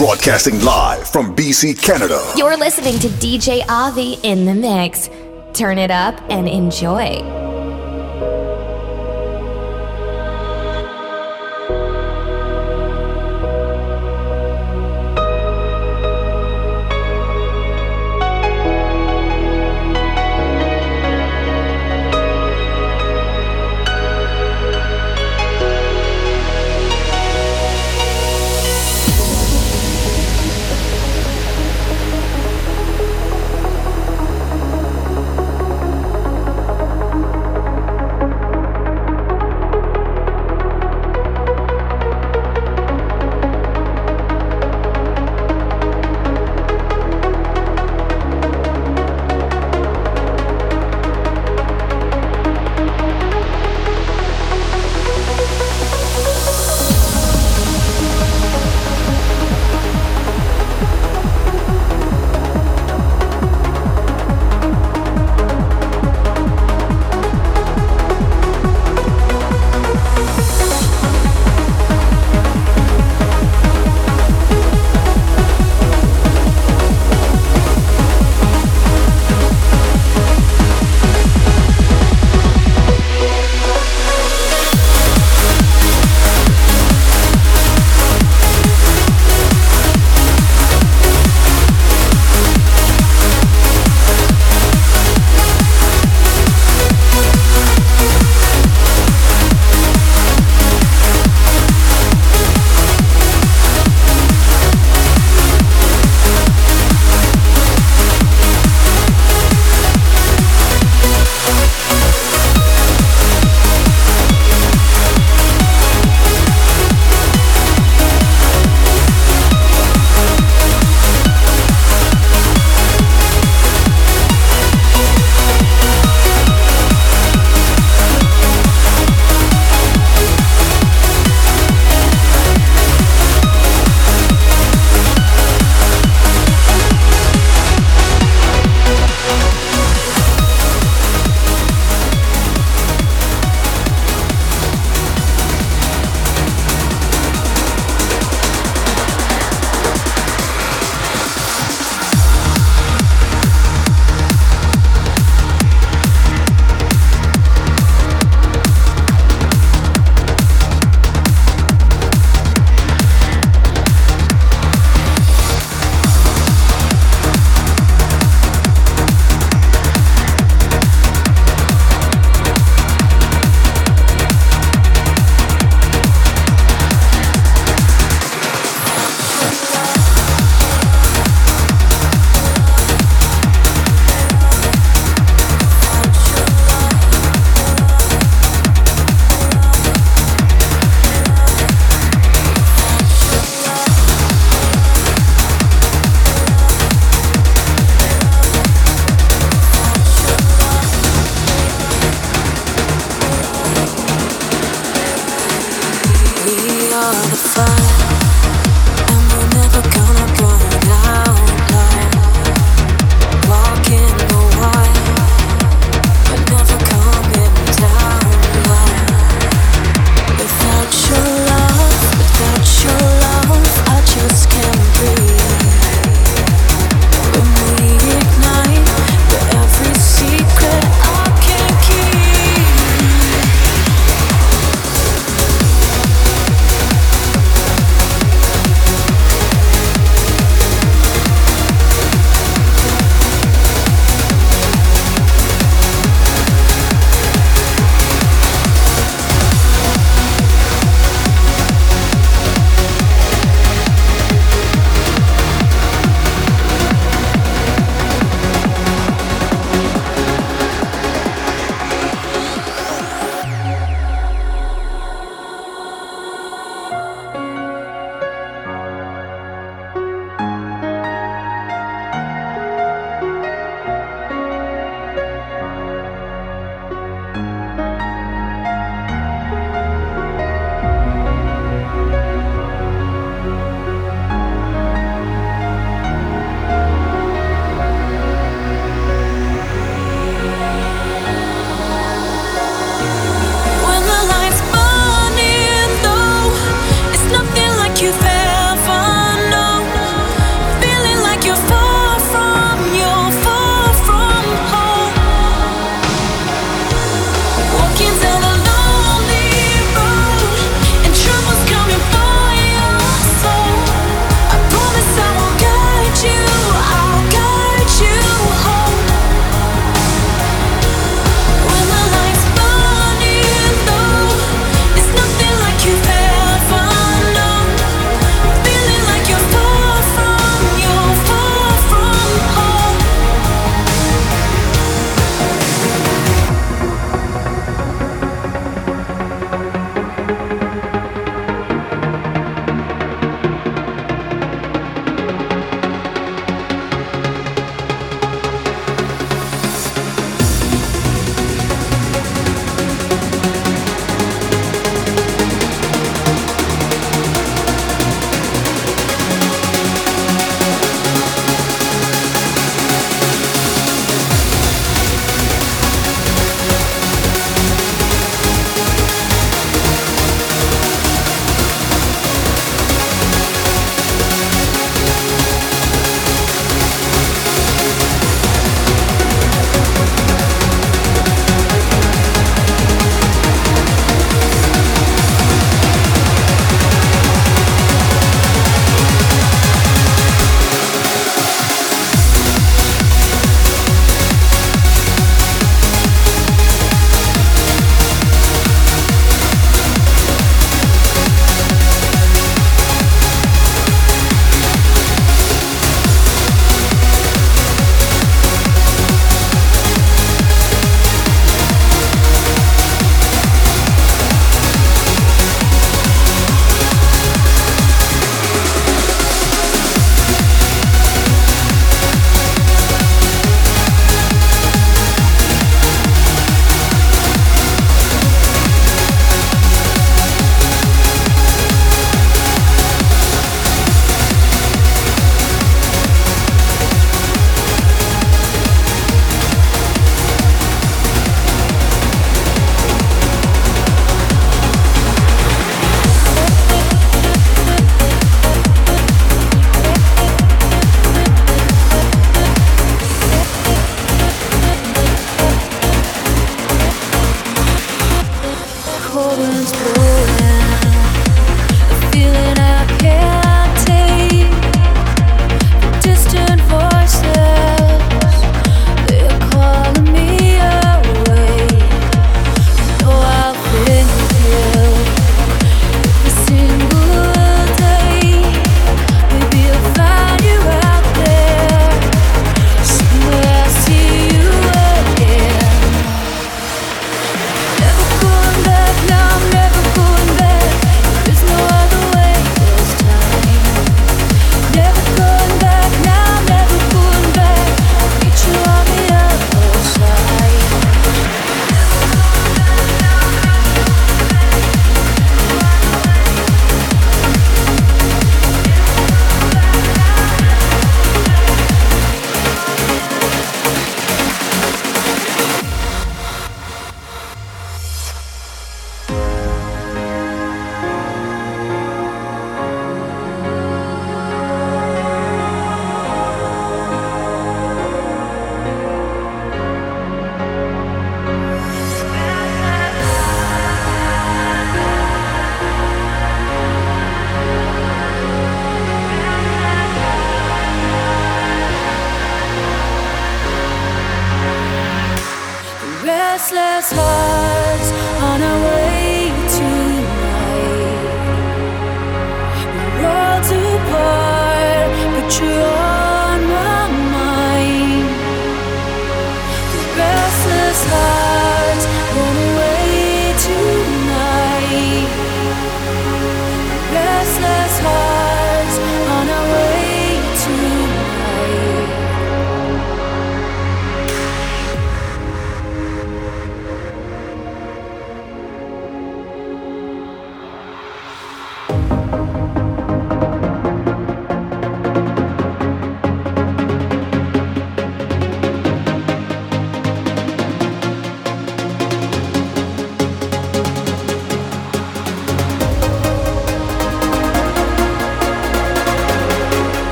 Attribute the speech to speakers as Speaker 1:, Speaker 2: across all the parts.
Speaker 1: Broadcasting live from BC, Canada.
Speaker 2: You're listening to DJ Avi in the mix. Turn it up and enjoy.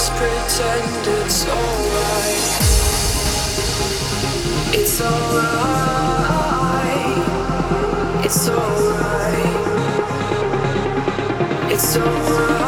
Speaker 3: just pretend it's alright. It's alright. It's alright. It's alright.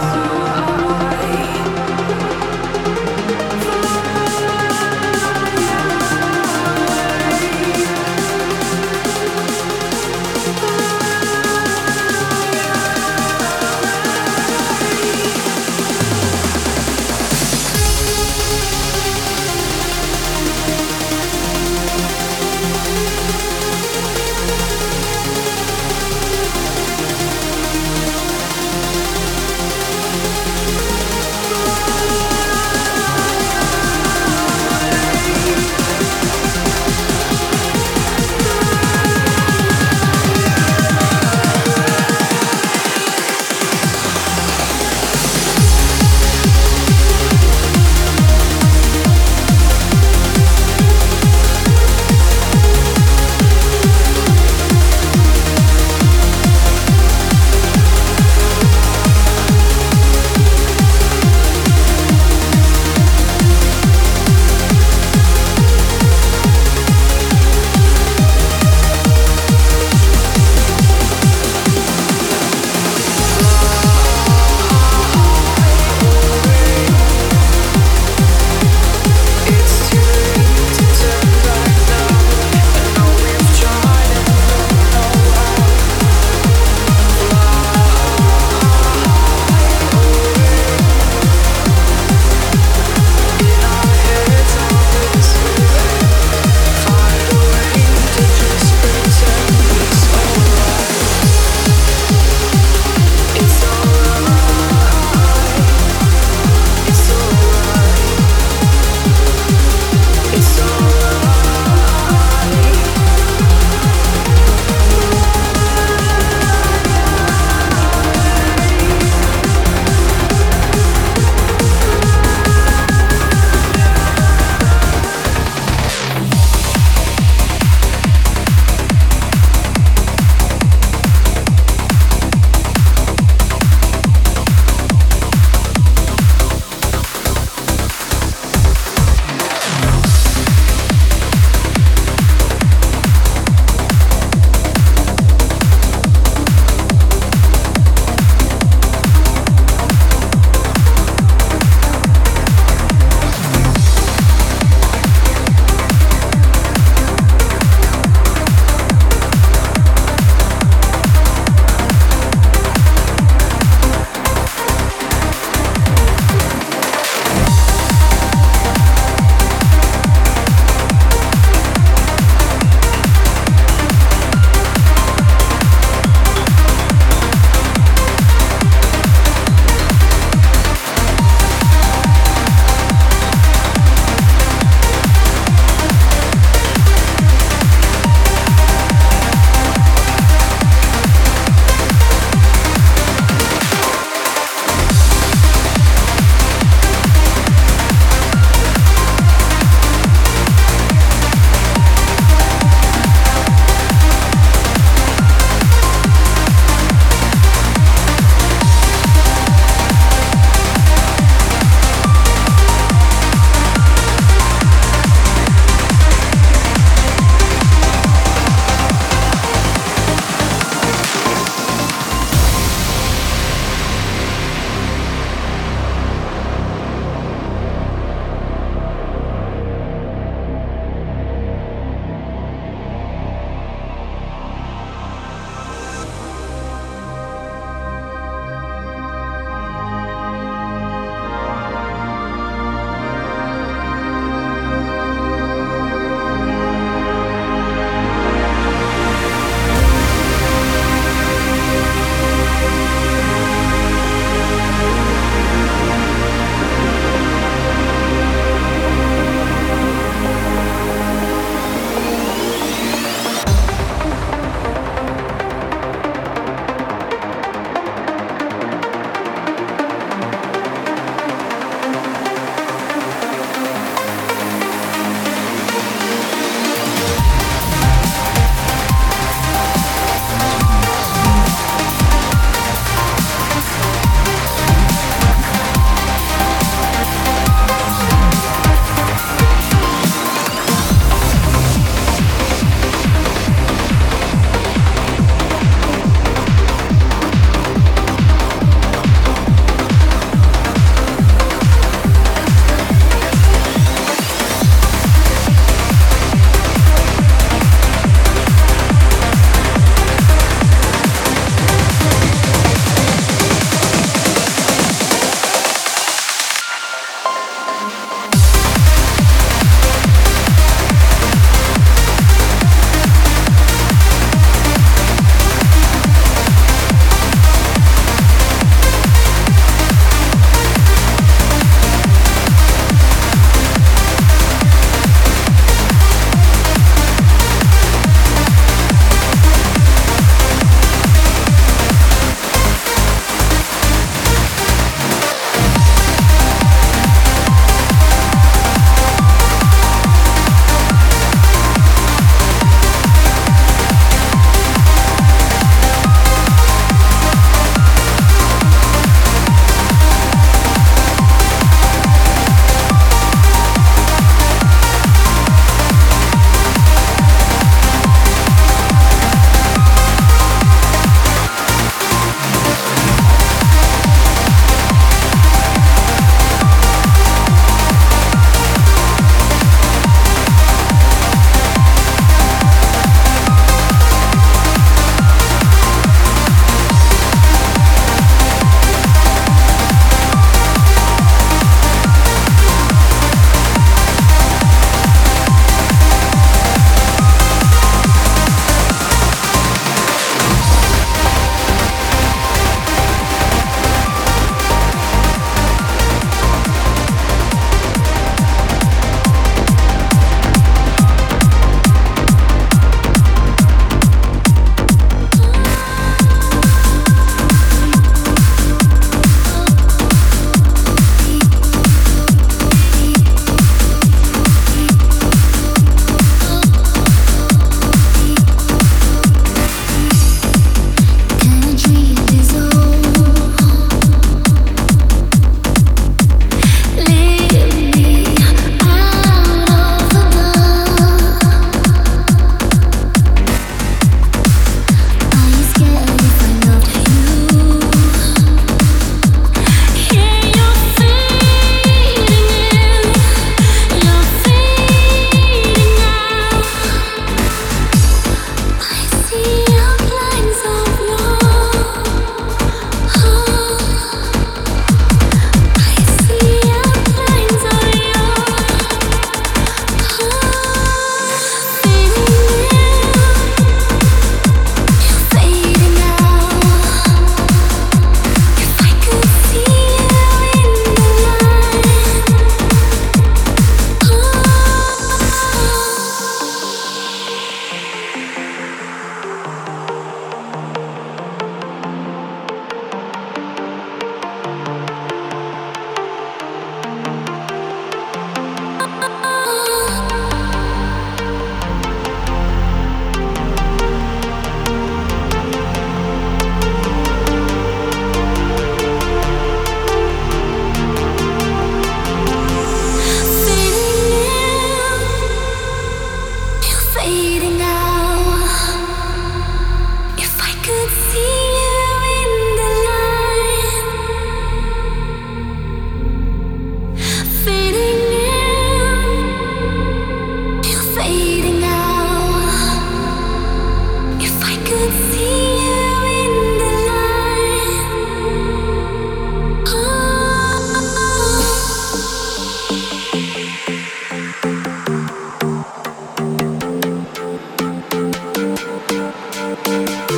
Speaker 3: Thank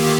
Speaker 3: you.